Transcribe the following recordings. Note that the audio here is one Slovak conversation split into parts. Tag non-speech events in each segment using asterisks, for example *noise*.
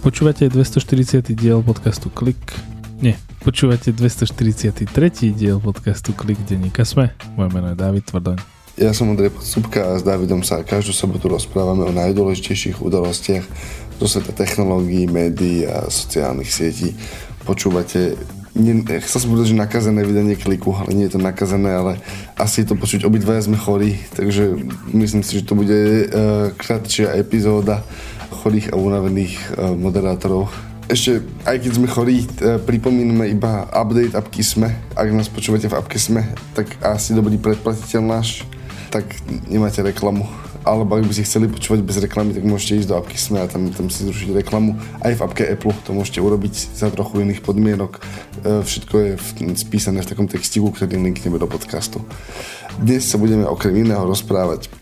Počúvate 240. diel podcastu Klik. Nie, počúvate 243. diel podcastu Klik denníka Sme. Moje meno je David Tvrdoň. Ja som Andrej Podstupka a s Davidom sa každú sobotu rozprávame o najdôležitejších udalostiach zo sveta technológií, médií a sociálnych sietí. Počúvate nie, chcel som povedať, že nakazené vydanie kliku, ale nie je to nakazené, ale asi je to počuť, obidvaja sme chorí, takže myslím si, že to bude uh, kratšia epizóda chorých a unavených e, moderátorov. Ešte, aj keď sme chorí, e, pripomíname iba update apky SME. Ak nás počúvate v apke SME, tak asi dobrý predplatiteľ náš, tak nemáte reklamu. Alebo ak by ste chceli počúvať bez reklamy, tak môžete ísť do apky SME a tam, tam si zrušiť reklamu. Aj v apke Apple to môžete urobiť za trochu iných podmienok. E, všetko je v, spísané v takom textiku, ktorý linkneme do podcastu. Dnes sa budeme okrem iného rozprávať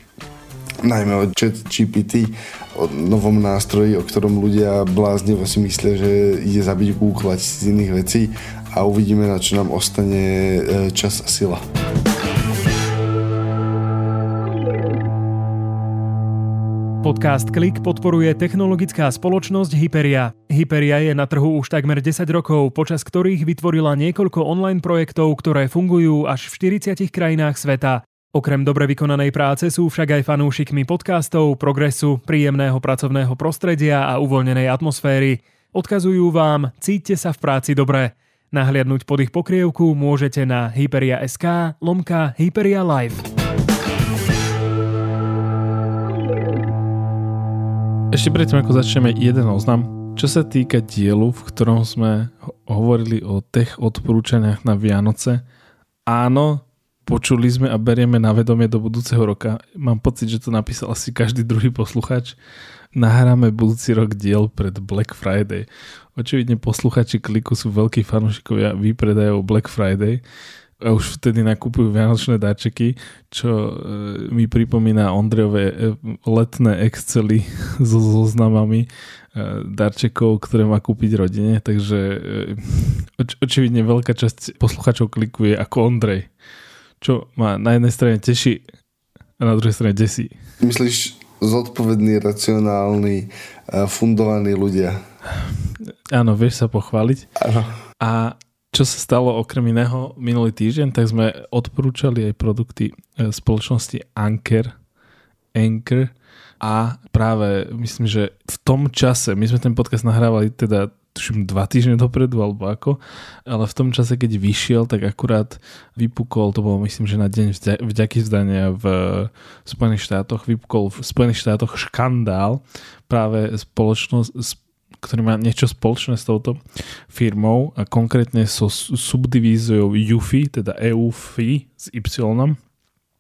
najmä o chat GPT, o novom nástroji, o ktorom ľudia bláznivo si myslia, že ide zabiť Google z iných vecí a uvidíme, na čo nám ostane e, čas a sila. Podcast Klik podporuje technologická spoločnosť Hyperia. Hyperia je na trhu už takmer 10 rokov, počas ktorých vytvorila niekoľko online projektov, ktoré fungujú až v 40 krajinách sveta. Okrem dobre vykonanej práce sú však aj fanúšikmi podcastov, progresu, príjemného pracovného prostredia a uvoľnenej atmosféry. Odkazujú vám, cíťte sa v práci dobre. Nahliadnúť pod ich pokrievku môžete na Hyperia.sk lomka Hyperia Live. Ešte predtým, ako začneme, jeden oznam. Čo sa týka dielu, v ktorom sme hovorili o tech odporúčaniach na Vianoce, áno, počuli sme a berieme na vedomie do budúceho roka. Mám pocit, že to napísal asi každý druhý posluchač. Nahráme budúci rok diel pred Black Friday. Očividne posluchači kliku sú veľkí fanúšikovia výpredajov Black Friday a už vtedy nakupujú vianočné dáčeky, čo e, mi pripomína Ondrejové e, letné Excely *laughs* so zoznamami e, darčekov, ktoré má kúpiť rodine, takže oč- očividne veľká časť posluchačov kliku je ako Ondrej čo ma na jednej strane teší a na druhej strane desí. Myslíš zodpovedný, racionálny, fundovaní ľudia? Áno, vieš sa pochváliť. Áno. A čo sa stalo okrem iného minulý týždeň, tak sme odporúčali aj produkty e, spoločnosti Anker, Anker a práve myslím, že v tom čase, my sme ten podcast nahrávali teda tuším dva týždne dopredu alebo ako, ale v tom čase, keď vyšiel, tak akurát vypukol, to bolo myslím, že na deň vďaky vzdania v Spojených štátoch, vypukol v Spojených štátoch škandál práve spoločnosť, ktorý má niečo spoločné s touto firmou a konkrétne so subdivíziou UFI, teda EUFI s Y,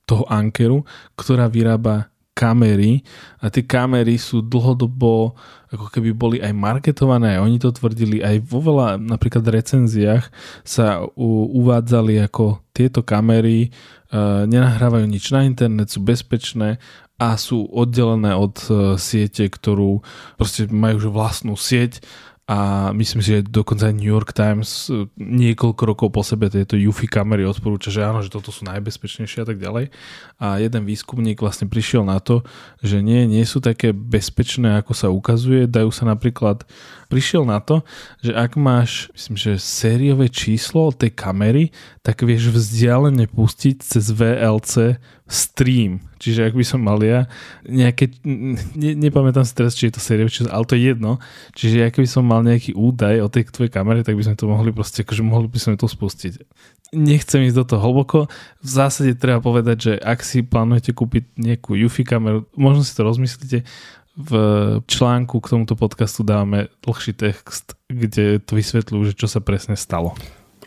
toho Ankeru, ktorá vyrába kamery a tie kamery sú dlhodobo ako keby boli aj marketované, oni to tvrdili aj vo veľa napríklad recenziách sa u, uvádzali ako tieto kamery uh, nenahrávajú nič na internet, sú bezpečné a sú oddelené od uh, siete, ktorú proste majú vlastnú sieť a myslím si, že dokonca aj New York Times e, niekoľko rokov po sebe tieto UFI kamery odporúča, že áno, že toto sú najbezpečnejšie a tak ďalej. A jeden výskumník vlastne prišiel na to, že nie, nie sú také bezpečné, ako sa ukazuje. Dajú sa napríklad, prišiel na to, že ak máš, myslím, že sériové číslo tej kamery, tak vieš vzdialene pustiť cez VLC stream. Čiže ak by som mal ja nejaké, ne, nepamätám si teraz, či je to série, či, ale to je jedno. Čiže ak by som mal nejaký údaj o tej tvojej kamere, tak by sme to mohli proste, akože mohli by sme to spustiť. Nechcem ísť do toho hlboko. V zásade treba povedať, že ak si plánujete kúpiť nejakú UFI kameru, možno si to rozmyslíte, v článku k tomuto podcastu dáme dlhší text, kde to vysvetľujú, že čo sa presne stalo.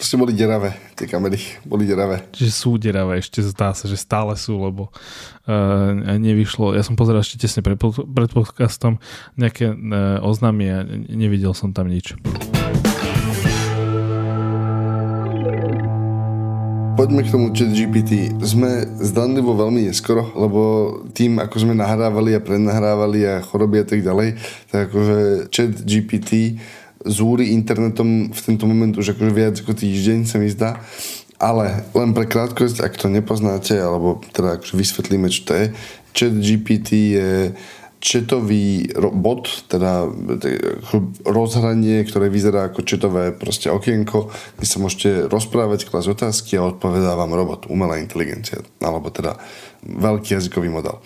Proste boli deravé, tie kamery, boli deravé. Čiže sú deravé, ešte zdá sa, že stále sú, lebo uh, nevyšlo, ja som pozeral ešte tesne pred, pred podcastom nejaké uh, oznámy a nevidel som tam nič. Poďme k tomu chat GPT. Sme zdanlivo veľmi neskoro, lebo tým, ako sme nahrávali a prenahrávali a choroby a tak ďalej, tak akože chat GPT zúri internetom v tento moment už akože viac ako týždeň sa mi zdá. Ale len pre krátkosť, ak to nepoznáte, alebo teda akože vysvetlíme, čo to je. Chat GPT je četový bot, teda rozhranie, ktoré vyzerá ako četové proste okienko, kde sa môžete rozprávať, klas otázky a odpovedá vám robot, umelá inteligencia, alebo teda veľký jazykový model.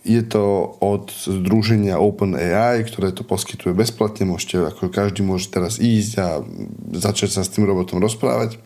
Je to od združenia OpenAI, ktoré to poskytuje bezplatne. Môžete, ako každý môže teraz ísť a začať sa s tým robotom rozprávať.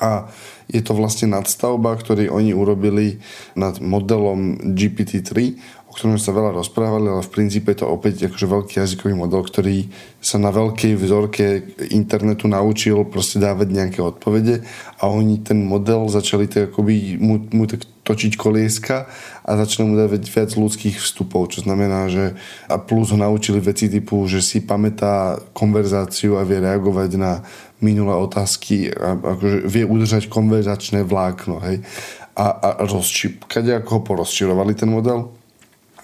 A je to vlastne nadstavba, ktorý oni urobili nad modelom GPT-3, ktorom sa veľa rozprávali, ale v princípe je to opäť akože veľký jazykový model, ktorý sa na veľkej vzorke internetu naučil proste dávať nejaké odpovede a oni ten model začali tak akoby mu, mu tak točiť kolieska a začali mu dávať viac ľudských vstupov, čo znamená, že a plus ho naučili veci typu, že si pamätá konverzáciu a vie reagovať na minulé otázky a akože vie udržať konverzačné vlákno, hej. A, a rozčip, ako ho porozčirovali ten model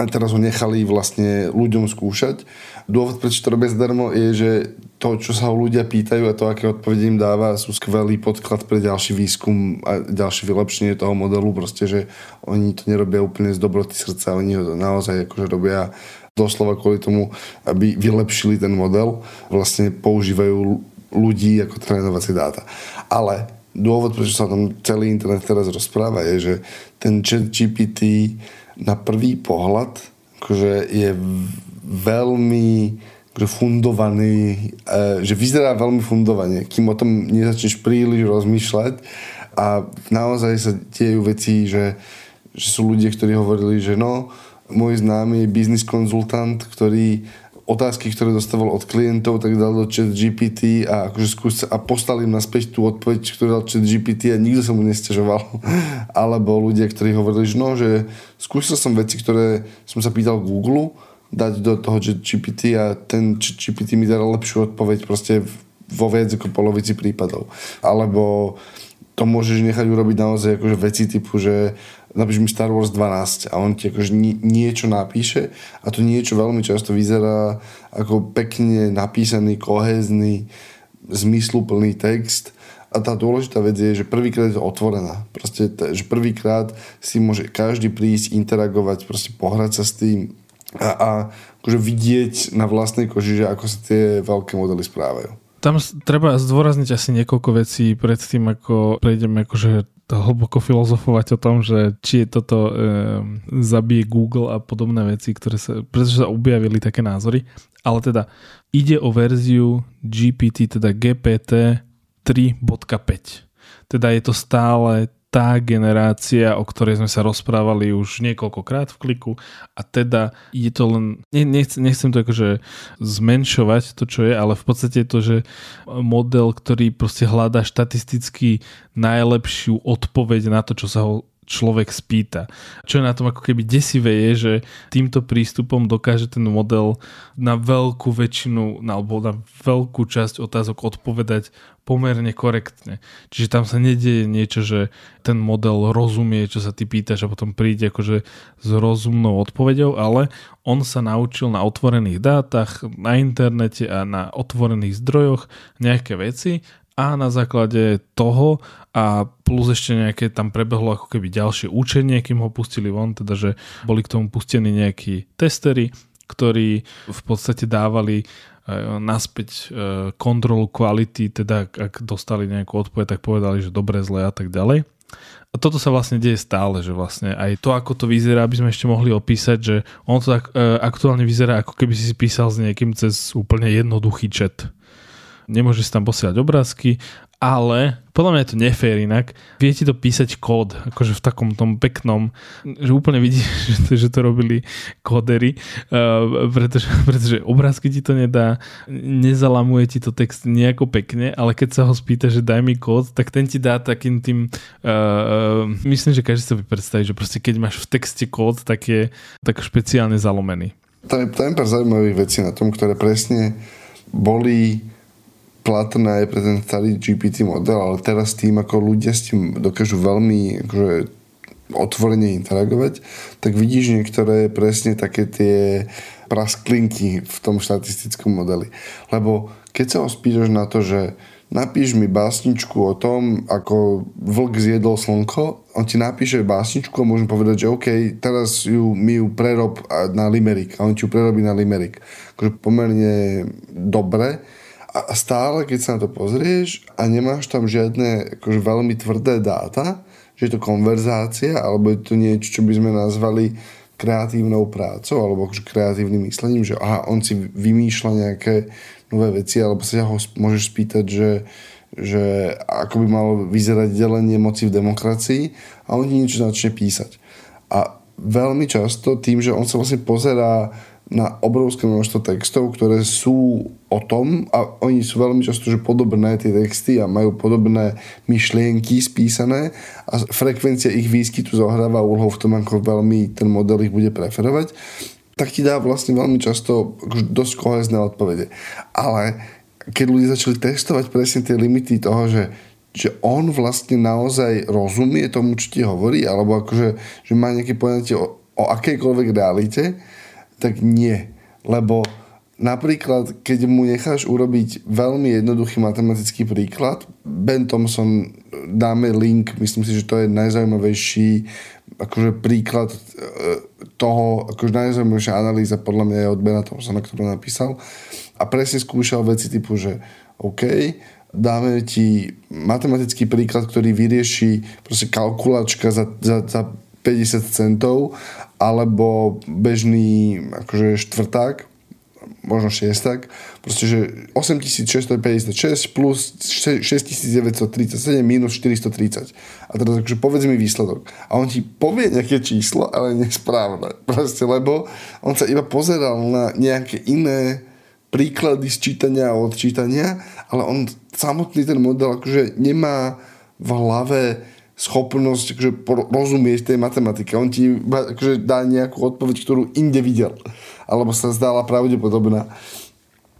a teraz ho nechali vlastne ľuďom skúšať. Dôvod, prečo to robia zdarmo, je, že to, čo sa ho ľudia pýtajú a to, aké odpovede im dáva, sú skvelý podklad pre ďalší výskum a ďalšie vylepšenie toho modelu. Proste, že oni to nerobia úplne z dobroty srdca, oni ho naozaj akože robia doslova kvôli tomu, aby vylepšili ten model. Vlastne používajú ľudí ako trénovacie dáta. Ale dôvod, prečo sa tam celý internet teraz rozpráva, je, že ten chat GPT na prvý pohľad akože je veľmi akože fundovaný, e, že vyzerá veľmi fundovane, kým o tom nezačneš príliš rozmýšľať. A naozaj sa dejú veci, že, že sú ľudia, ktorí hovorili, že no, môj známy je biznis konzultant, ktorý otázky, ktoré dostával od klientov, tak dal do chat GPT a, akože skús, a poslal im naspäť tú odpoveď, ktorú dal chat GPT a nikto sa mu nestiažoval. *laughs* Alebo ľudia, ktorí hovorili, že no, že skúsil som veci, ktoré som sa pýtal Google, dať do toho chat GPT a ten chat GPT mi dal lepšiu odpoveď proste vo viac ako polovici prípadov. Alebo to môžeš nechať urobiť naozaj akože veci typu, že napíš mi Star Wars 12 a on ti akože niečo napíše a to niečo veľmi často vyzerá ako pekne napísaný, kohezný, zmysluplný text a tá dôležitá vec je, že prvýkrát je to otvorená. Proste, že prvýkrát si môže každý prísť, interagovať, proste pohrať sa s tým a, a akože vidieť na vlastnej koži, že ako sa tie veľké modely správajú tam treba zdôrazniť asi niekoľko vecí pred tým, ako prejdeme akože hlboko filozofovať o tom, že či je toto e, zabije Google a podobné veci, ktoré sa, pretože sa objavili také názory. Ale teda ide o verziu GPT, teda GPT 3.5. Teda je to stále tá generácia, o ktorej sme sa rozprávali už niekoľkokrát v kliku. A teda je to len, nechcem, nechcem to akože zmenšovať to, čo je, ale v podstate je to, že model, ktorý proste hľadá štatisticky najlepšiu odpoveď na to, čo sa ho človek spýta. Čo je na tom ako keby desivé je, že týmto prístupom dokáže ten model na veľkú väčšinu alebo na veľkú časť otázok odpovedať pomerne korektne. Čiže tam sa nedieje niečo, že ten model rozumie, čo sa ty pýtaš a potom príde akože s rozumnou odpoveďou, ale on sa naučil na otvorených dátach, na internete a na otvorených zdrojoch nejaké veci a na základe toho a plus ešte nejaké tam prebehlo ako keby ďalšie učenie, kým ho pustili von, teda že boli k tomu pustení nejakí testery, ktorí v podstate dávali e, naspäť e, kontrolu kvality, teda ak dostali nejakú odpoveď, tak povedali, že dobre, zle a tak ďalej. A toto sa vlastne deje stále, že vlastne aj to, ako to vyzerá, aby sme ešte mohli opísať, že on to tak e, aktuálne vyzerá, ako keby si písal s niekým cez úplne jednoduchý chat nemôže si tam posielať obrázky, ale podľa mňa je to nefér inak. Viete to písať kód, akože v takom tom peknom, že úplne vidíš, *laughs* že to, že to robili kódery, uh, pretože, *laughs* pretože obrázky ti to nedá, nezalamuje ti to text nejako pekne, ale keď sa ho spýta, že daj mi kód, tak ten ti dá takým tým, uh, myslím, že každý sa by predstaviť, že proste keď máš v texte kód, tak je tak špeciálne zalomený. Tam je, tam je pár zaujímavých vecí na tom, ktoré presne boli platné pre ten starý GPT model, ale teraz tým, ako ľudia s tým dokážu veľmi akože, otvorene interagovať, tak vidíš niektoré presne také tie prasklinky v tom štatistickom modeli. Lebo keď sa ho spýtaš na to, že napíš mi básničku o tom, ako vlk zjedol slnko, on ti napíše básničku a môžem povedať, že OK, teraz ju, mi ju prerob na limerick a on ti ju prerobí na limerick. Akože pomerne dobre a stále, keď sa na to pozrieš a nemáš tam žiadne akože veľmi tvrdé dáta, že je to konverzácia alebo je to niečo, čo by sme nazvali kreatívnou prácou alebo akože kreatívnym myslením, že aha, on si vymýšľa nejaké nové veci, alebo sa ho môžeš spýtať, že, že ako by malo vyzerať delenie moci v demokracii a on ti niečo začne písať. A veľmi často tým, že on sa vlastne pozerá na obrovské množstvo textov, ktoré sú o tom a oni sú veľmi často že podobné tie texty a majú podobné myšlienky spísané a frekvencia ich výskytu zohráva úlohu v tom, ako veľmi ten model ich bude preferovať tak ti dá vlastne veľmi často dosť kohezné odpovede. Ale keď ľudia začali testovať presne tie limity toho, že, že on vlastne naozaj rozumie tomu, čo ti hovorí, alebo akože, že má nejaké poňatie o, o akejkoľvek realite, tak nie. Lebo napríklad, keď mu necháš urobiť veľmi jednoduchý matematický príklad, Ben Thompson, dáme link, myslím si, že to je najzaujímavejší akože príklad e, toho, akože najzaujímavejšia analýza podľa mňa je od Bena Thompsona, ktorú napísal. A presne skúšal veci typu, že OK, dáme ti matematický príklad, ktorý vyrieši proste kalkulačka za, za, za 50 centov alebo bežný akože štvrták možno šiestak, proste, že 8656 plus 6937 minus 430. A teraz akože povedz mi výsledok. A on ti povie nejaké číslo, ale nesprávne. Proste, lebo on sa iba pozeral na nejaké iné príklady sčítania a odčítania, ale on samotný ten model akože nemá v hlave schopnosť akože rozumieť tej matematike. On ti akože dá nejakú odpoveď, ktorú inde videl alebo sa zdala pravdepodobná.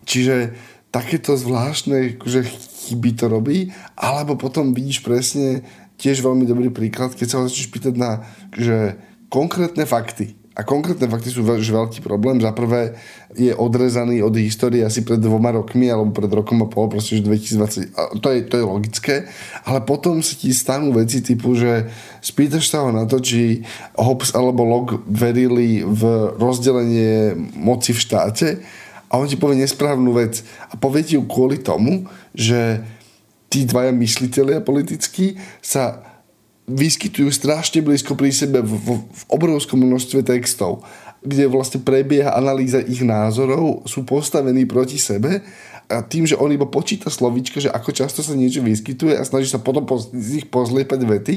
Čiže takéto zvláštne akože chyby to robí, alebo potom vidíš presne tiež veľmi dobrý príklad, keď sa ho začneš pýtať na že konkrétne fakty. A konkrétne fakty sú veľ, veľký problém. Za prvé je odrezaný od histórie asi pred dvoma rokmi alebo pred rokom a pol, proste, že 2020. A to, je, to je logické. Ale potom sa ti stanú veci typu, že spýtaš sa ho na to, či Hobbes alebo Locke verili v rozdelenie moci v štáte a on ti povie nesprávnu vec. A povie ti ju kvôli tomu, že tí dvaja mysliteľia politickí sa vyskytujú strašne blízko pri sebe v, v, v obrovskom množstve textov, kde vlastne prebieha analýza ich názorov, sú postavení proti sebe a tým, že on iba počíta slovíčka, že ako často sa niečo vyskytuje a snaží sa potom z nich pozliepať vety,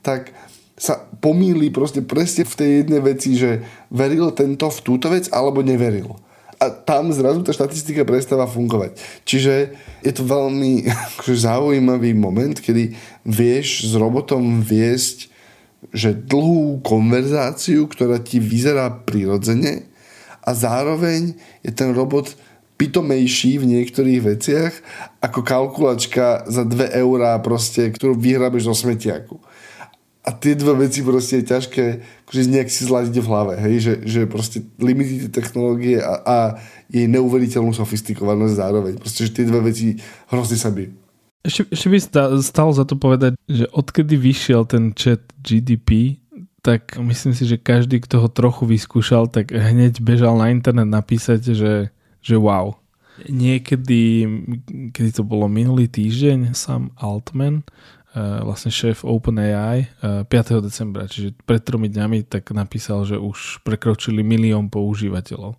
tak sa pomýli proste presne v tej jednej veci, že veril tento v túto vec alebo neveril a tam zrazu tá štatistika prestáva fungovať. Čiže je to veľmi *laughs* akože, zaujímavý moment, kedy vieš s robotom viesť že dlhú konverzáciu, ktorá ti vyzerá prirodzene a zároveň je ten robot pitomejší v niektorých veciach ako kalkulačka za 2 eurá proste, ktorú vyhrabeš zo smetiaku a tie dve veci proste je ťažké akože nejak si zladiť v hlave, hej? Že, že proste limity technológie a, a jej neuveriteľnú sofistikovanosť zároveň. Proste, že tie dve veci hrozne sa by. Ešte, ešte by stalo za to povedať, že odkedy vyšiel ten chat GDP, tak myslím si, že každý, kto ho trochu vyskúšal, tak hneď bežal na internet napísať, že, že wow. Niekedy, kedy to bolo minulý týždeň, Sam Altman vlastne šéf OpenAI 5. Eh, decembra, čiže pred tromi dňami tak napísal, že už prekročili milión používateľov.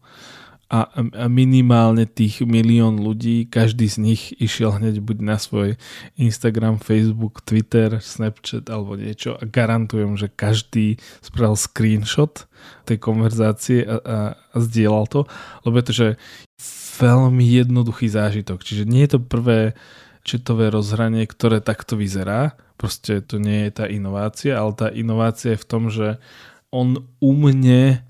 A, minimálne tých milión ľudí, každý z nich išiel hneď buď na svoj Instagram, Facebook, Twitter, Snapchat alebo niečo a garantujem, že každý spravil screenshot tej konverzácie a, a, a zdieľal to, lebo je to, že veľmi jednoduchý zážitok. Čiže nie je to prvé četové rozhranie, ktoré takto vyzerá. Proste to nie je tá inovácia, ale tá inovácia je v tom, že on umne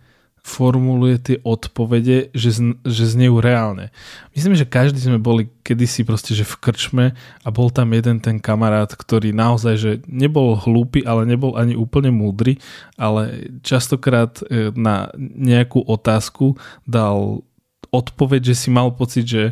formuluje tie odpovede, že, z, že znejú reálne. Myslím, že každý sme boli kedysi proste, že v krčme a bol tam jeden ten kamarát, ktorý naozaj, že nebol hlúpy, ale nebol ani úplne múdry, ale častokrát e, na nejakú otázku dal odpoveď, že si mal pocit, že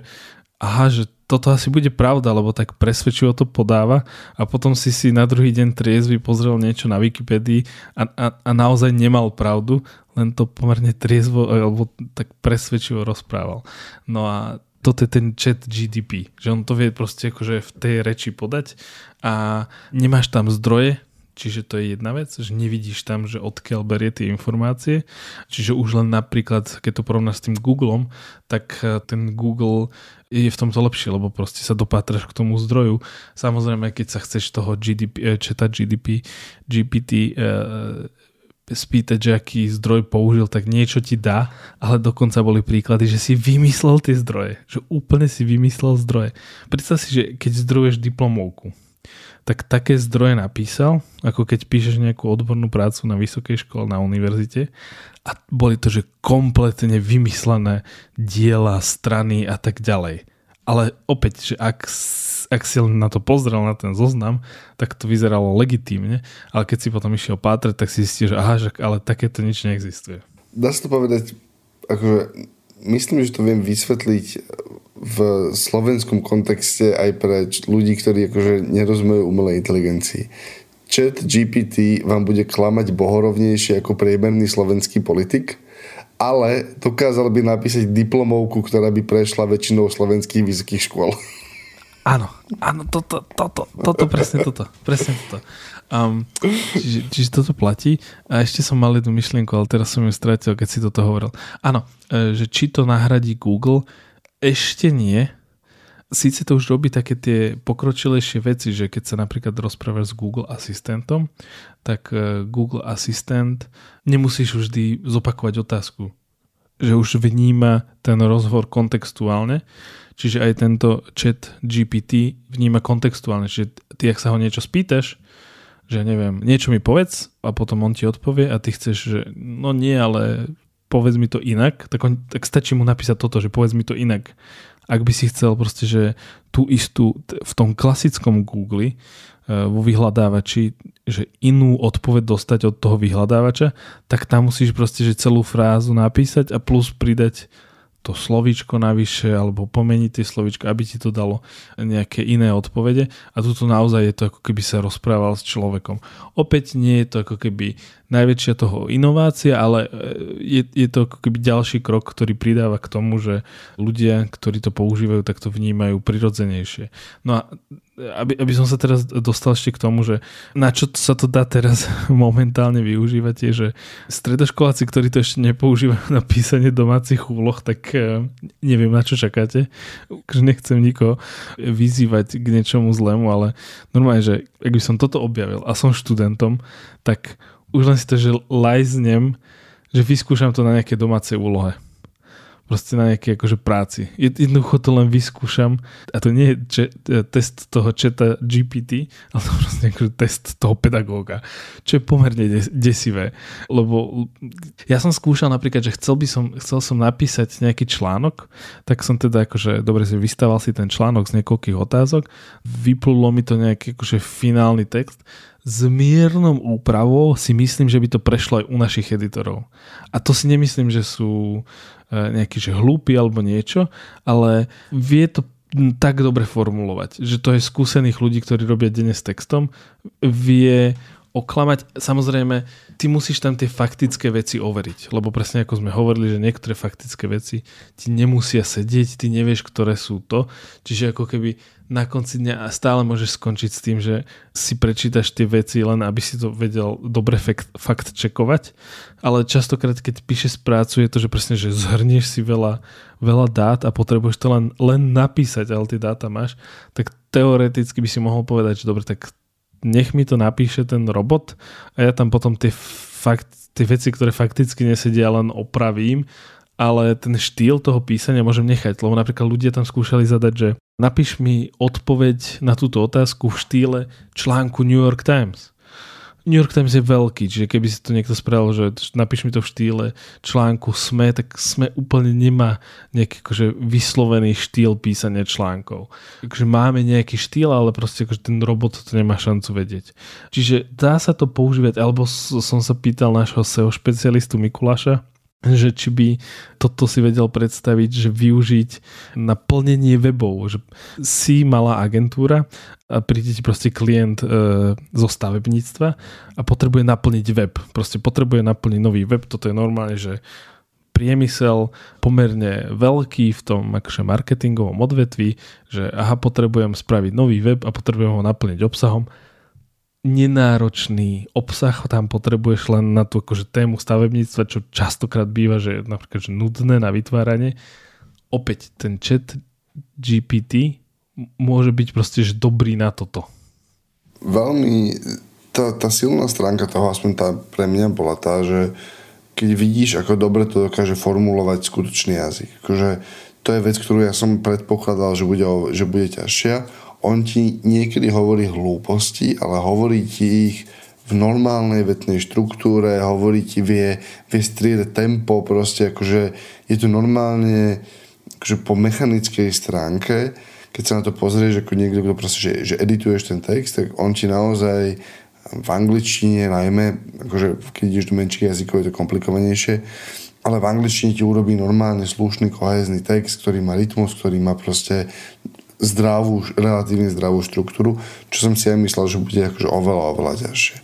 aha, že toto asi bude pravda, lebo tak presvedčivo to podáva a potom si si na druhý deň triezvy pozrel niečo na Wikipedii a, a, a naozaj nemal pravdu, len to pomerne triezvo alebo tak presvedčivo rozprával. No a toto je ten chat GDP, že on to vie proste akože v tej reči podať a nemáš tam zdroje, Čiže to je jedna vec, že nevidíš tam, že odkiaľ berie tie informácie. Čiže už len napríklad, keď to porovnáš s tým Googlem, tak eh, ten Google je v tomto lepšie, lebo proste sa dopátraš k tomu zdroju. Samozrejme, keď sa chceš toho GDP, četať GDP, GPT e, spýtať, že aký zdroj použil, tak niečo ti dá, ale dokonca boli príklady, že si vymyslel tie zdroje. Že úplne si vymyslel zdroje. Predstav si, že keď zdrojuješ diplomovku, tak také zdroje napísal, ako keď píšeš nejakú odbornú prácu na vysokej škole, na univerzite a boli to, že kompletne vymyslené diela, strany a tak ďalej. Ale opäť, že ak, ak si na to pozrel, na ten zoznam, tak to vyzeralo legitímne, ale keď si potom išiel pátrať, tak si zistíš, že aha, že, ale takéto nič neexistuje. Dá sa to povedať, akože myslím, že to viem vysvetliť v slovenskom kontexte aj pre ľudí, ktorí akože nerozumejú umelej inteligencii. Chat GPT vám bude klamať bohorovnejšie ako priemerný slovenský politik, ale dokázal by napísať diplomovku, ktorá by prešla väčšinou slovenských vysokých škôl. Áno, áno, toto, toto, toto, presne toto, presne toto. Um, čiže, čiže toto platí. A ešte som mal jednu myšlienku, ale teraz som ju stratil, keď si toto hovoril. Áno, e, že či to nahradí Google, ešte nie. Síce to už robí také tie pokročilejšie veci, že keď sa napríklad rozprávaš s Google asistentom, tak e, Google Assistant nemusíš vždy zopakovať otázku. Že už vníma ten rozhovor kontextuálne, čiže aj tento chat GPT vníma kontextuálne, čiže ty, ak sa ho niečo spýtaš, že neviem, niečo mi povedz a potom on ti odpovie a ty chceš, že no nie, ale povedz mi to inak, tak, on, tak stačí mu napísať toto, že povedz mi to inak. Ak by si chcel proste, že tú istú, v tom klasickom Google, e, vo vyhľadávači, že inú odpoveď dostať od toho vyhľadávača, tak tam musíš proste, že celú frázu napísať a plus pridať to slovíčko navyše alebo pomeniť tie slovíčko, aby ti to dalo nejaké iné odpovede a tu naozaj je to ako keby sa rozprával s človekom. Opäť nie je to ako keby najväčšia toho inovácia, ale e, je, je to ako keby ďalší krok, ktorý pridáva k tomu, že ľudia, ktorí to používajú, tak to vnímajú prirodzenejšie. No a aby, aby som sa teraz dostal ešte k tomu, že na čo sa to dá teraz *laughs* momentálne využívať je, že stredoškoláci, ktorí to ešte nepoužívajú na písanie domácich úloh, tak eh, neviem na čo čakáte. Nechcem nikoho vyzývať k niečomu zlému, ale normálne, že ak by som toto objavil a som študentom, tak už len si to, že lajznem, že vyskúšam to na nejaké domácej úlohe proste na nejakej akože práci. Jednoducho to len vyskúšam a to nie je če- test toho četa GPT, ale to proste akože test toho pedagóga, čo je pomerne des- desivé. Lebo ja som skúšal napríklad, že chcel by som, chcel som napísať nejaký článok, tak som teda akože dobre si vystával si ten článok z niekoľkých otázok, vyplulo mi to nejaký akože finálny text s miernou úpravou si myslím, že by to prešlo aj u našich editorov. A to si nemyslím, že sú E, nejaký že hlúpy alebo niečo, ale vie to tak dobre formulovať, že to je skúsených ľudí, ktorí robia denne s textom, vie oklamať. Samozrejme, ty musíš tam tie faktické veci overiť, lebo presne ako sme hovorili, že niektoré faktické veci ti nemusia sedieť, ty nevieš, ktoré sú to. Čiže ako keby na konci dňa stále môžeš skončiť s tým, že si prečítaš tie veci len aby si to vedel dobre fakt, čekovať, ale častokrát keď píšeš prácu je to, že presne, že zhrnieš si veľa, veľa dát a potrebuješ to len, len napísať, ale tie dáta máš, tak teoreticky by si mohol povedať, že dobre, tak nech mi to napíše ten robot a ja tam potom tie, fakt, tie veci, ktoré fakticky nesedia, len opravím ale ten štýl toho písania môžem nechať, lebo napríklad ľudia tam skúšali zadať, že napíš mi odpoveď na túto otázku v štýle článku New York Times. New York Times je veľký, čiže keby si to niekto spravil, že napíš mi to v štýle článku SME, tak SME úplne nemá nejaký akože vyslovený štýl písania článkov. Takže máme nejaký štýl, ale proste akože ten robot to nemá šancu vedieť. Čiže dá sa to používať, alebo som sa pýtal nášho SEO špecialistu Mikuláša, že či by toto si vedel predstaviť, že využiť na plnenie webov. Že si malá agentúra a príde ti proste klient e, zo stavebníctva a potrebuje naplniť web. Proste potrebuje naplniť nový web. Toto je normálne, že priemysel pomerne veľký v tom akože marketingovom odvetví, že aha, potrebujem spraviť nový web a potrebujem ho naplniť obsahom nenáročný obsah tam potrebuješ len na tú akože tému stavebníctva, čo častokrát býva, že napríklad že nudné na vytváranie. Opäť ten chat GPT môže byť proste že dobrý na toto. Veľmi tá, tá silná stránka toho, aspoň tá pre mňa bola tá, že keď vidíš, ako dobre to dokáže formulovať skutočný jazyk. Akože to je vec, ktorú ja som predpokladal, že bude, že bude ťažšia on ti niekedy hovorí hlúposti, ale hovorí ti ich v normálnej vetnej štruktúre, hovorí ti, vie, vie striedať tempo, proste akože je to normálne akože po mechanickej stránke, keď sa na to pozrieš ako niekto, kto proste, že, že edituješ ten text, tak on ti naozaj v angličtine najmä, akože keď ideš do menších jazykov je to komplikovanejšie, ale v angličtine ti urobí normálne slušný kohezný text, ktorý má rytmus, ktorý má proste zdravú, relatívne zdravú štruktúru, čo som si aj myslel, že bude akože oveľa, oveľa ťažšie.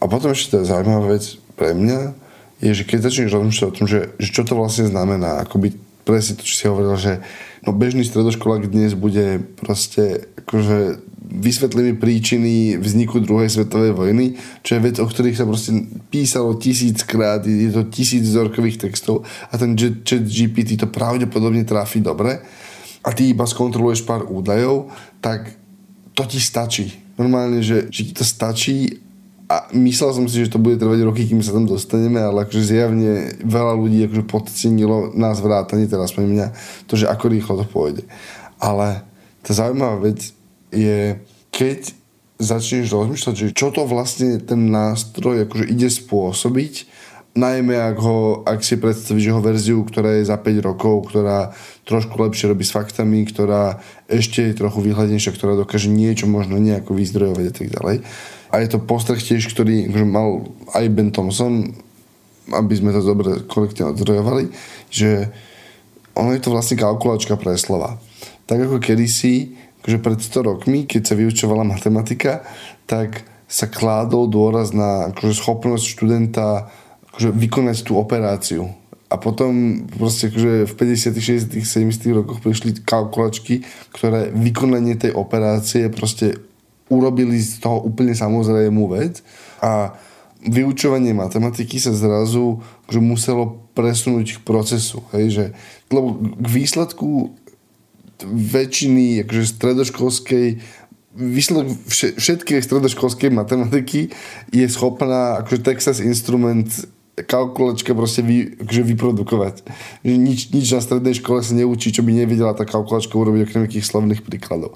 A potom ešte tá zaujímavá vec pre mňa je, že keď začneš rozmýšľať o tom, že, že čo to vlastne znamená, akoby presne to, čo si hovoril, že no bežný stredoškolák dnes bude proste akože vysvetlíme príčiny vzniku druhej svetovej vojny, čo je vec, o ktorých sa proste písalo tisíckrát, je to tisíc vzorkových textov a ten chat GPT to pravdepodobne trafi dobre a ty iba skontroluješ pár údajov, tak to ti stačí. Normálne, že, že ti to stačí a myslel som si, že to bude trvať roky, kým sa tam dostaneme, ale akože zjavne veľa ľudí akože podcenilo nás vrátane, teraz pre mňa, to, že ako rýchlo to pôjde. Ale tá zaujímavá vec je, keď začneš rozmýšľať, že čo to vlastne ten nástroj akože ide spôsobiť, najmä ak, ho, ak si predstavíš jeho verziu, ktorá je za 5 rokov, ktorá trošku lepšie robí s faktami, ktorá ešte je trochu výhľadnejšia, ktorá dokáže niečo možno nejako vyzdrojovať a tak ďalej. A je to postreh tiež, ktorý akože mal aj Ben Thompson, aby sme to dobre kolektívne odzdrojovali, že ono je to vlastne kalkulačka pre slova. Tak ako kedysi, akože pred 100 rokmi, keď sa vyučovala matematika, tak sa kládol dôraz na akože schopnosť študenta akože vykonať tú operáciu. A potom proste akože v 50 60 70 rokoch prišli kalkulačky, ktoré vykonanie tej operácie proste urobili z toho úplne samozrejmú vec a vyučovanie matematiky sa zrazu akože muselo presunúť k procesu. Hej, že, lebo k výsledku väčšiny akože stredoškolskej výsledok všetkej stredoškolskej matematiky je schopná akože Texas Instrument kalkulačka proste vy, akože vyprodukovať. Že nič, nič na strednej škole sa neučí, čo by nevedela tá kalkulačka urobiť okrem nejakých slovných príkladov.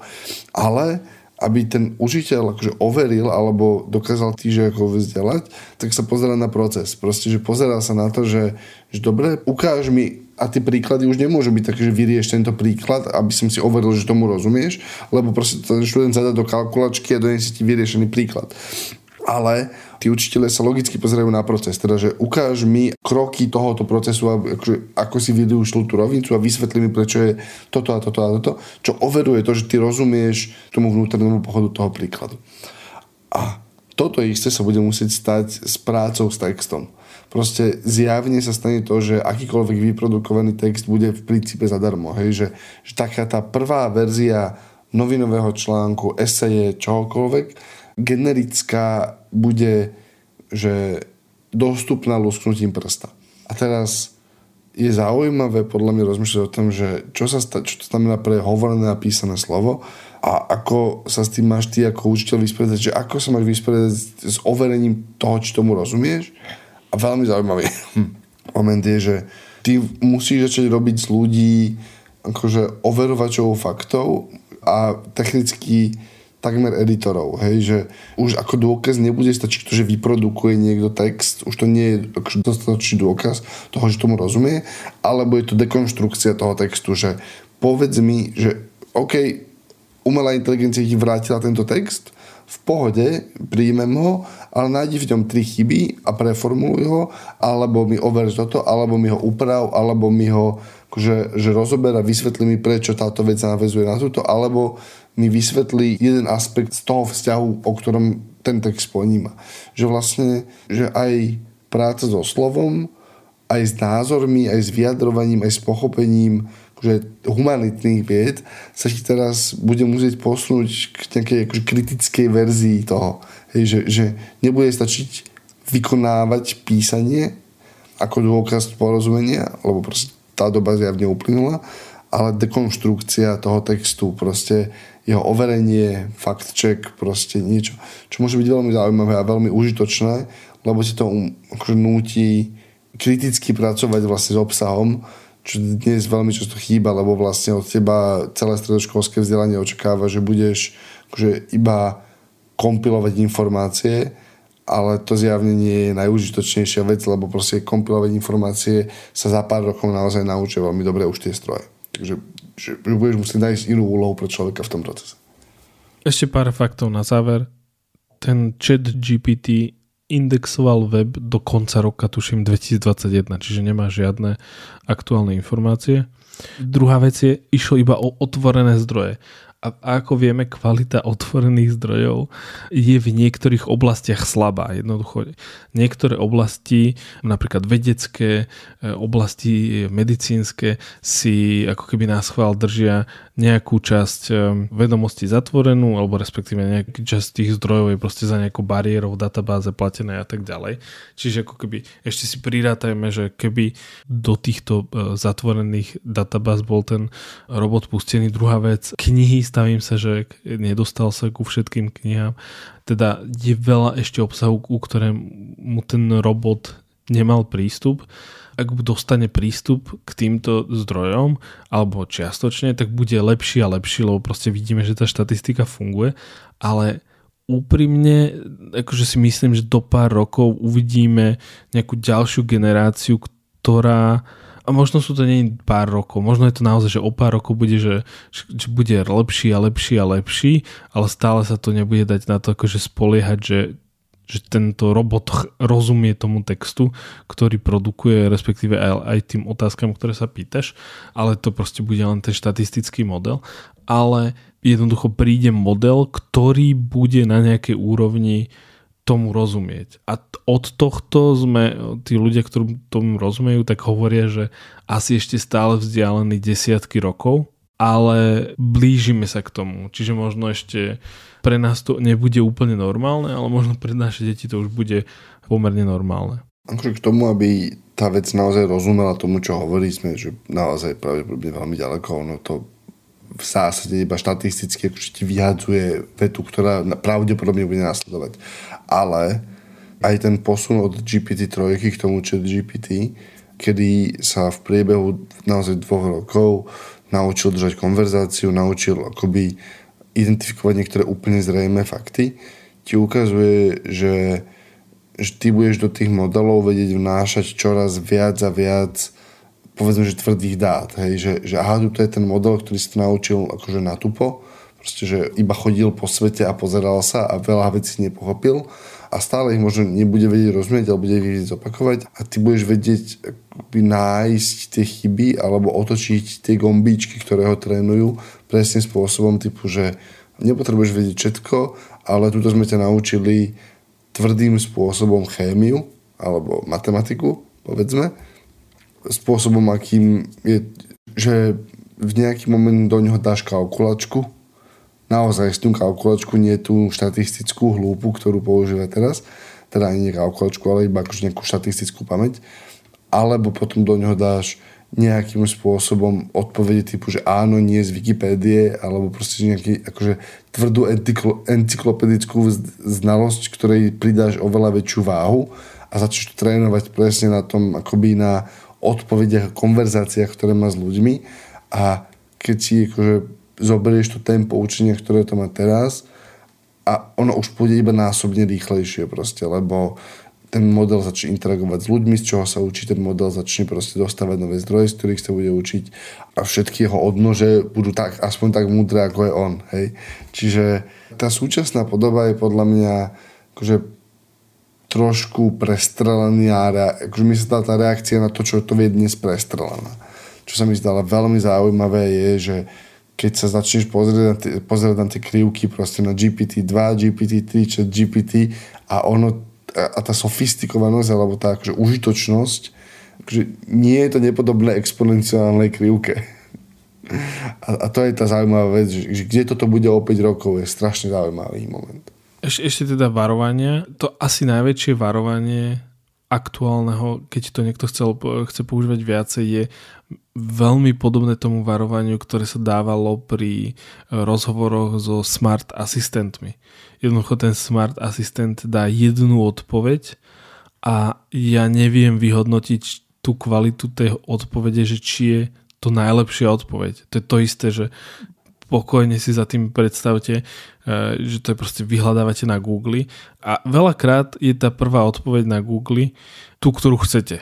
Ale aby ten užiteľ akože overil alebo dokázal týže ako vzdelať, tak sa pozera na proces. Proste, že pozerá sa na to, že, že dobre, ukáž mi a tie príklady už nemôžu byť také, že vyrieš tento príklad, aby som si overil, že tomu rozumieš, lebo proste ten študent zadá do kalkulačky a donesie ti vyriešený príklad. Ale tí učiteľe sa logicky pozerajú na proces, teda že ukáž mi kroky tohoto procesu, akože, ako si využil tú rovnicu a vysvetli mi, prečo je toto a toto a toto, čo overuje to, že ty rozumieš tomu vnútornému pochodu toho príkladu. A toto isté sa bude musieť stať s prácou s textom. Proste zjavne sa stane to, že akýkoľvek vyprodukovaný text bude v princípe zadarmo. Hej? Že, že taká tá prvá verzia novinového článku, eseje, čohokoľvek, generická bude že dostupná lusknutím prsta. A teraz je zaujímavé podľa mňa rozmýšľať o tom, že čo, sa sta- čo to znamená pre hovorené a písané slovo a ako sa s tým máš ty ako učiteľ vysporiadať, že ako sa máš vysporiadať s overením toho, či tomu rozumieš. A veľmi zaujímavý *laughs* moment je, že ty musíš začať robiť z ľudí akože overovačov faktov a technicky takmer editorov, hej, že už ako dôkaz nebude stačiť to, že vyprodukuje niekto text, už to nie je akože dostatočný dôkaz toho, že tomu rozumie, alebo je to dekonštrukcia toho textu, že povedz mi, že OK, umelá inteligencia ti vrátila tento text, v pohode, príjmem ho ale nájdi v ňom tri chyby a preformuluj ho, alebo mi over toto, alebo mi ho uprav, alebo mi ho akože, že rozober a mi, prečo táto vec navezuje na túto, alebo mi vysvetlí jeden aspekt z toho vzťahu, o ktorom ten text poníma. Že vlastne, že aj práca so slovom, aj s názormi, aj s vyjadrovaním, aj s pochopením akože humanitných vied sa ti teraz bude musieť posunúť k nejakej akože kritickej verzii toho. Hej, že, že nebude stačiť vykonávať písanie ako dôkaz porozumenia, lebo proste tá doba zjavne uplynula, ale dekonštrukcia toho textu, proste jeho overenie, fact check, proste niečo, čo môže byť veľmi zaujímavé a veľmi užitočné, lebo si to um, akože núti kriticky pracovať vlastne s obsahom, čo dnes veľmi často chýba, lebo vlastne od teba celé stredoškolské vzdelanie očakáva, že budeš akože iba kompilovať informácie, ale to zjavne nie je najúžitočnejšia vec, lebo proste kompilovať informácie sa za pár rokov naozaj naučia veľmi dobre už tie stroje. Takže že budeš musieť nájsť inú úlohu pre človeka v tom procese. Ešte pár faktov na záver. Ten chat GPT indexoval web do konca roka, tuším 2021, čiže nemá žiadne aktuálne informácie. Druhá vec je, išlo iba o otvorené zdroje a ako vieme, kvalita otvorených zdrojov je v niektorých oblastiach slabá. Jednoducho niektoré oblasti, napríklad vedecké, e, oblasti medicínske si ako keby nás chvál držia nejakú časť e, vedomosti zatvorenú, alebo respektíve nejakú časť tých zdrojov je proste za nejakou bariérou v databáze platené a tak ďalej. Čiže ako keby ešte si prirátajme, že keby do týchto e, zatvorených databáz bol ten robot pustený. Druhá vec, knihy stavím sa, že nedostal sa ku všetkým knihám. Teda je veľa ešte obsahu, ku ktorému ten robot nemal prístup. Ak dostane prístup k týmto zdrojom, alebo čiastočne, tak bude lepší a lepší, lebo proste vidíme, že tá štatistika funguje, ale úprimne, akože si myslím, že do pár rokov uvidíme nejakú ďalšiu generáciu, ktorá a možno sú to nie pár rokov, možno je to naozaj, že o pár rokov bude, že, že bude lepší a lepší a lepší, ale stále sa to nebude dať na to akože spoliehať, že, že tento robot rozumie tomu textu, ktorý produkuje, respektíve aj, aj tým otázkam, ktoré sa pýtaš, ale to proste bude len ten štatistický model, ale jednoducho príde model, ktorý bude na nejakej úrovni tomu rozumieť. A od tohto sme, tí ľudia, ktorí tomu rozumejú, tak hovoria, že asi ešte stále vzdialený desiatky rokov, ale blížime sa k tomu. Čiže možno ešte pre nás to nebude úplne normálne, ale možno pre naše deti to už bude pomerne normálne. Akože k tomu, aby tá vec naozaj rozumela tomu, čo hovorí, sme, že naozaj pravdepodobne veľmi ďaleko, ono to v zásade iba štatisticky akože ti vyhadzuje vetu, ktorá pravdepodobne bude následovať. Ale aj ten posun od GPT-3 k tomu chat GPT, kedy sa v priebehu naozaj dvoch rokov naučil držať konverzáciu, naučil akoby identifikovať niektoré úplne zrejme fakty, ti ukazuje, že, že ty budeš do tých modelov vedieť vnášať čoraz viac a viac povedzme, že tvrdých dát, hej, že, že aha, tu je ten model, ktorý si to naučil akože na tupo, proste, že iba chodil po svete a pozeral sa a veľa vecí nepochopil a stále ich možno nebude vedieť rozumieť, ale bude vedieť zopakovať a ty budeš vedieť akoby nájsť tie chyby alebo otočiť tie gombíčky, ktoré ho trénujú presným spôsobom typu, že nepotrebuješ vedieť všetko, ale tuto sme ťa naučili tvrdým spôsobom chémiu alebo matematiku, povedzme, spôsobom, akým je, že v nejaký moment do neho dáš kalkulačku, naozaj tú kalkulačku, nie tú štatistickú hlúpu, ktorú používa teraz, teda ani nie kalkulačku, ale iba akože nejakú štatistickú pamäť, alebo potom do neho dáš nejakým spôsobom odpovede typu, že áno, nie z Wikipédie, alebo proste nejaký akože tvrdú encyklopedickú znalosť, ktorej pridáš oveľa väčšiu váhu a začneš to trénovať presne na tom, akoby na odpovediach a konverzáciách, ktoré má s ľuďmi a keď si akože zoberieš to tempo učenia, ktoré to má teraz a ono už pôjde iba násobne rýchlejšie proste, lebo ten model začne interagovať s ľuďmi, z čoho sa učí, ten model začne proste dostávať nové zdroje, z ktorých sa bude učiť a všetky jeho odnože budú tak, aspoň tak múdre, ako je on. Hej? Čiže tá súčasná podoba je podľa mňa akože trošku prestrelený a rea- akože mi sa tá, tá reakcia na to, čo to vie dnes prestrelená. Čo sa mi zdala veľmi zaujímavé je, že keď sa začneš pozrieť na, tie, pozrieť na tie krivky proste na GPT-2, GPT-3, čo GPT a ono a tá sofistikovanosť alebo tá akože užitočnosť akože nie je to nepodobné exponenciálnej krivke. *laughs* A, a to je tá zaujímavá vec, že, že kde toto bude o 5 rokov je strašne zaujímavý moment. Eš, ešte teda varovania. To asi najväčšie varovanie aktuálneho, keď to niekto chcel, chce používať viacej, je veľmi podobné tomu varovaniu, ktoré sa dávalo pri rozhovoroch so smart asistentmi. Jednoducho ten smart asistent dá jednu odpoveď a ja neviem vyhodnotiť tú kvalitu tej odpovede, že či je to najlepšia odpoveď. To je to isté, že pokojne si za tým predstavte, e, že to je proste vyhľadávate na Google a veľakrát je tá prvá odpoveď na Google tú, ktorú chcete.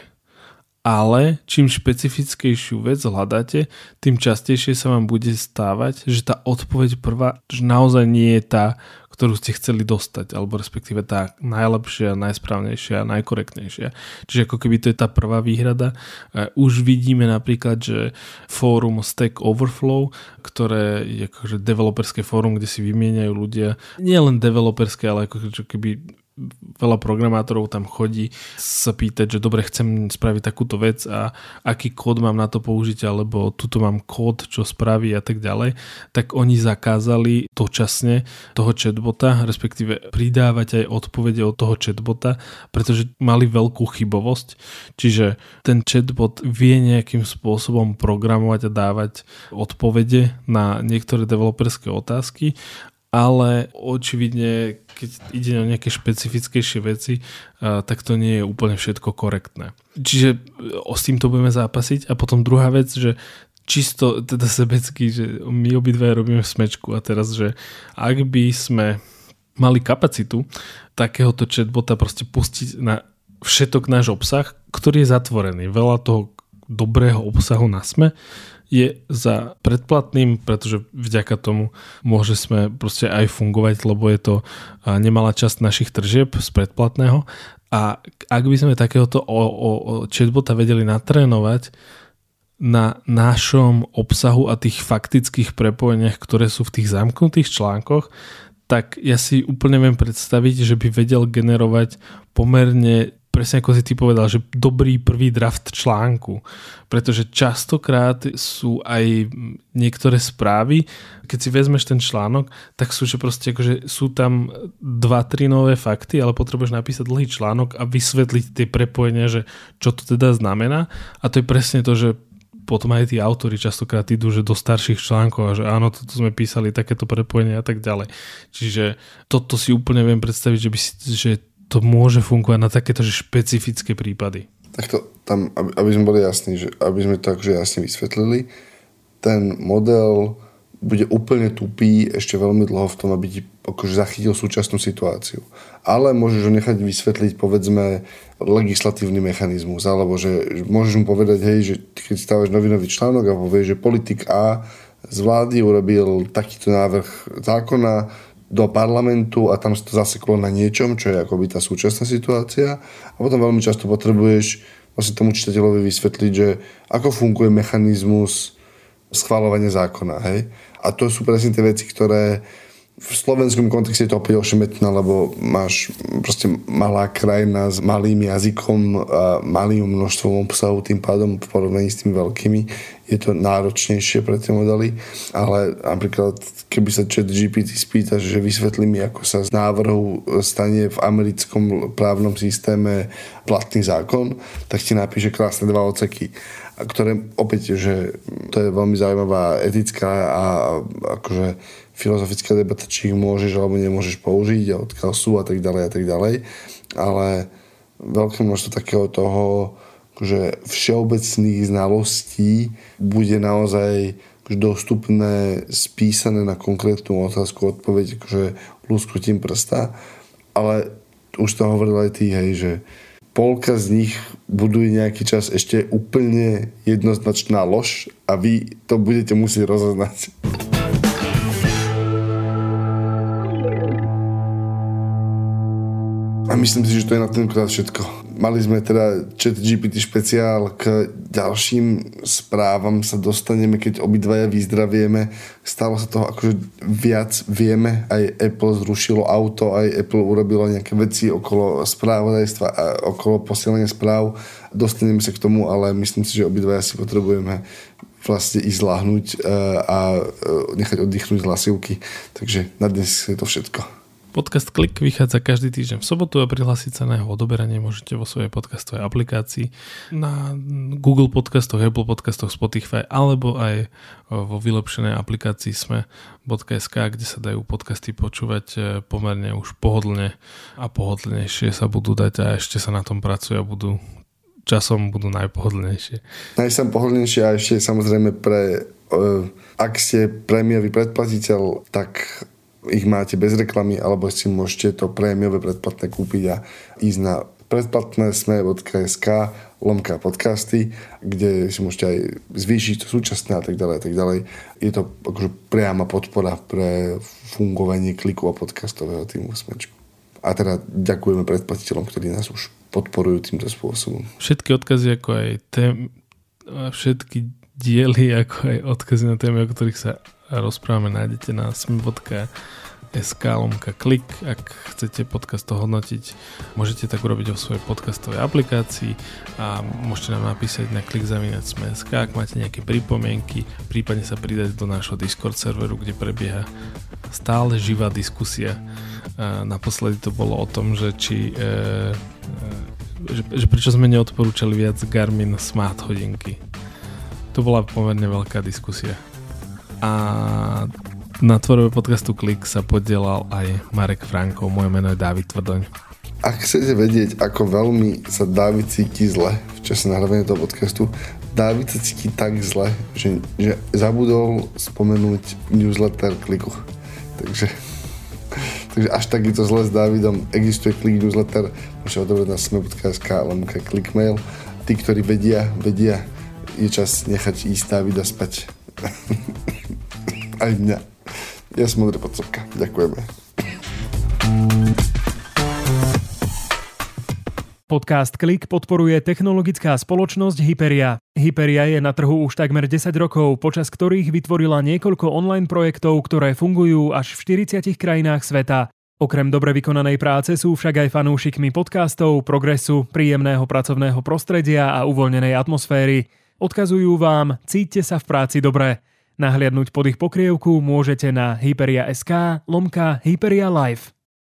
Ale čím špecifickejšiu vec hľadáte, tým častejšie sa vám bude stávať, že tá odpoveď prvá že naozaj nie je tá, ktorú ste chceli dostať, alebo respektíve tá najlepšia, najsprávnejšia, najkorektnejšia. Čiže ako keby to je tá prvá výhrada. E, už vidíme napríklad, že fórum Stack Overflow, ktoré je akože developerské fórum, kde si vymieňajú ľudia, nie len developerské, ale ako keby veľa programátorov tam chodí sa pýtať, že dobre, chcem spraviť takúto vec a aký kód mám na to použiť, alebo tuto mám kód, čo spraví a tak ďalej, tak oni zakázali dočasne toho chatbota, respektíve pridávať aj odpovede od toho chatbota, pretože mali veľkú chybovosť, čiže ten chatbot vie nejakým spôsobom programovať a dávať odpovede na niektoré developerské otázky ale očividne, keď ide o nejaké špecifickejšie veci, tak to nie je úplne všetko korektné. Čiže e, s týmto budeme zápasiť. A potom druhá vec, že čisto teda sebecky, že my obidva robíme smečku a teraz, že ak by sme mali kapacitu takéhoto chatbota proste pustiť na všetok náš obsah, ktorý je zatvorený. Veľa toho dobrého obsahu na sme je za predplatným, pretože vďaka tomu môže sme proste aj fungovať, lebo je to nemalá časť našich tržieb z predplatného. A ak by sme takéhoto o, o, o chatbota vedeli natrénovať na našom obsahu a tých faktických prepojeniach, ktoré sú v tých zamknutých článkoch, tak ja si úplne viem predstaviť, že by vedel generovať pomerne presne ako si ty povedal, že dobrý prvý draft článku. Pretože častokrát sú aj niektoré správy, keď si vezmeš ten článok, tak sú, že proste akože sú tam dva, tri nové fakty, ale potrebuješ napísať dlhý článok a vysvetliť tie prepojenia, že čo to teda znamená. A to je presne to, že potom aj tí autory častokrát idú že do starších článkov a že áno, toto sme písali, takéto prepojenie a tak ďalej. Čiže toto si úplne viem predstaviť, že, by si, že to môže fungovať na takéto že špecifické prípady. Tak to tam, aby, aby sme boli jasní, že aby sme to akože jasne vysvetlili, ten model bude úplne tupý ešte veľmi dlho v tom, aby ti akože zachytil súčasnú situáciu. Ale môžeš ho nechať vysvetliť, povedzme, legislatívny mechanizmus, alebo že môžeš mu povedať, hej, že keď stávaš novinový článok a povieš, že politik A z vlády urobil takýto návrh zákona, do parlamentu a tam sa to zaseklo na niečom, čo je akoby tá súčasná situácia a potom veľmi často potrebuješ vlastne tomu čitateľovi vysvetliť, že ako funguje mechanizmus schváľovania zákona, hej? A to sú presne tie veci, ktoré v slovenskom kontexte je to opäť ošemetné, lebo máš proste malá krajina s malým jazykom a malým množstvom obsahu, tým pádom v porovnaní s tými veľkými je to náročnejšie pre tie modely, ale napríklad keby sa chat GPT spýta, že vysvetlí mi, ako sa z návrhu stane v americkom právnom systéme platný zákon, tak ti napíše krásne dva oceky ktoré opäť, že to je veľmi zaujímavá etická a akože filozofická debata, či ich môžeš alebo nemôžeš použiť a odkiaľ sú a tak ďalej a tak ďalej. Ale veľké množstvo takého toho že všeobecných znalostí bude naozaj dostupné, spísané na konkrétnu otázku, odpoveď akože lusknutím prsta. Ale už to hovoril aj ty, hej, že polka z nich buduje nejaký čas ešte úplne jednoznačná lož a vy to budete musieť rozoznať. Myslím si, že to je na tentokrát všetko. Mali sme teda chat GPT špeciál, k ďalším správam sa dostaneme, keď obidvaja vyzdravieme. Stalo sa toho akože viac vieme, aj Apple zrušilo auto, aj Apple urobilo nejaké veci okolo správodajstva a okolo posielania správ. Dostaneme sa k tomu, ale myslím si, že obidvaja si potrebujeme vlastne ísť láhnuť e, a e, nechať oddychnúť hlasivky. Takže na dnes je to všetko. Podcast Klik vychádza každý týždeň v sobotu a prihlásiť sa na jeho odoberanie môžete vo svojej podcastovej aplikácii na Google podcastoch, Apple podcastoch, Spotify alebo aj vo vylepšenej aplikácii sme.sk, kde sa dajú podcasty počúvať e, pomerne už pohodlne a pohodlnejšie sa budú dať a ešte sa na tom pracuje a budú časom budú najpohodlnejšie. Najsam pohodlnejšie a ešte samozrejme pre uh, ak ste prémiový predplatiteľ, tak ich máte bez reklamy, alebo si môžete to prémiové predplatné kúpiť a ísť na predplatné sme.sk lomka podcasty, kde si môžete aj zvýšiť to súčasné a tak ďalej a tak ďalej. Je to akože priama podpora pre fungovanie kliku a podcastového týmu Smečku. A teda ďakujeme predplatiteľom, ktorí nás už podporujú týmto spôsobom. Všetky odkazy ako aj tém, všetky diely ako aj odkazy na témy, o ktorých sa rozprávame, nájdete na sme.sk lomka klik. Ak chcete podcast hodnotiť, môžete tak urobiť vo svojej podcastovej aplikácii a môžete nám napísať na klik zavinať ak máte nejaké pripomienky, prípadne sa pridať do nášho Discord serveru, kde prebieha stále živá diskusia. Naposledy to bolo o tom, že či e, e, že, že prečo sme neodporúčali viac Garmin Smart hodinky. To bola pomerne veľká diskusia a na tvorbe podcastu Klik sa podielal aj Marek Franko, moje meno je David Tvrdoň. Ak chcete vedieť, ako veľmi sa David cíti zle v čase nahrávania toho podcastu, David sa cíti tak zle, že, že zabudol spomenúť newsletter Kliku. Takže, takže až tak je to zle s Davidom. Existuje Klik newsletter, môžete odobrať na sme.sk lomka klikmail. Tí, ktorí vedia, vedia, je čas nechať ísť Davida spať. *laughs* Aj mňa. Ja som modrý podcovka. Ďakujeme. Podcast Klik podporuje technologická spoločnosť Hyperia. Hyperia je na trhu už takmer 10 rokov, počas ktorých vytvorila niekoľko online projektov, ktoré fungujú až v 40 krajinách sveta. Okrem dobre vykonanej práce sú však aj fanúšikmi podcastov, progresu, príjemného pracovného prostredia a uvoľnenej atmosféry. Odkazujú vám, cíťte sa v práci dobre. Nahliadnúť pod ich pokrievku môžete na hyperia.sk lomka Hyperia Live.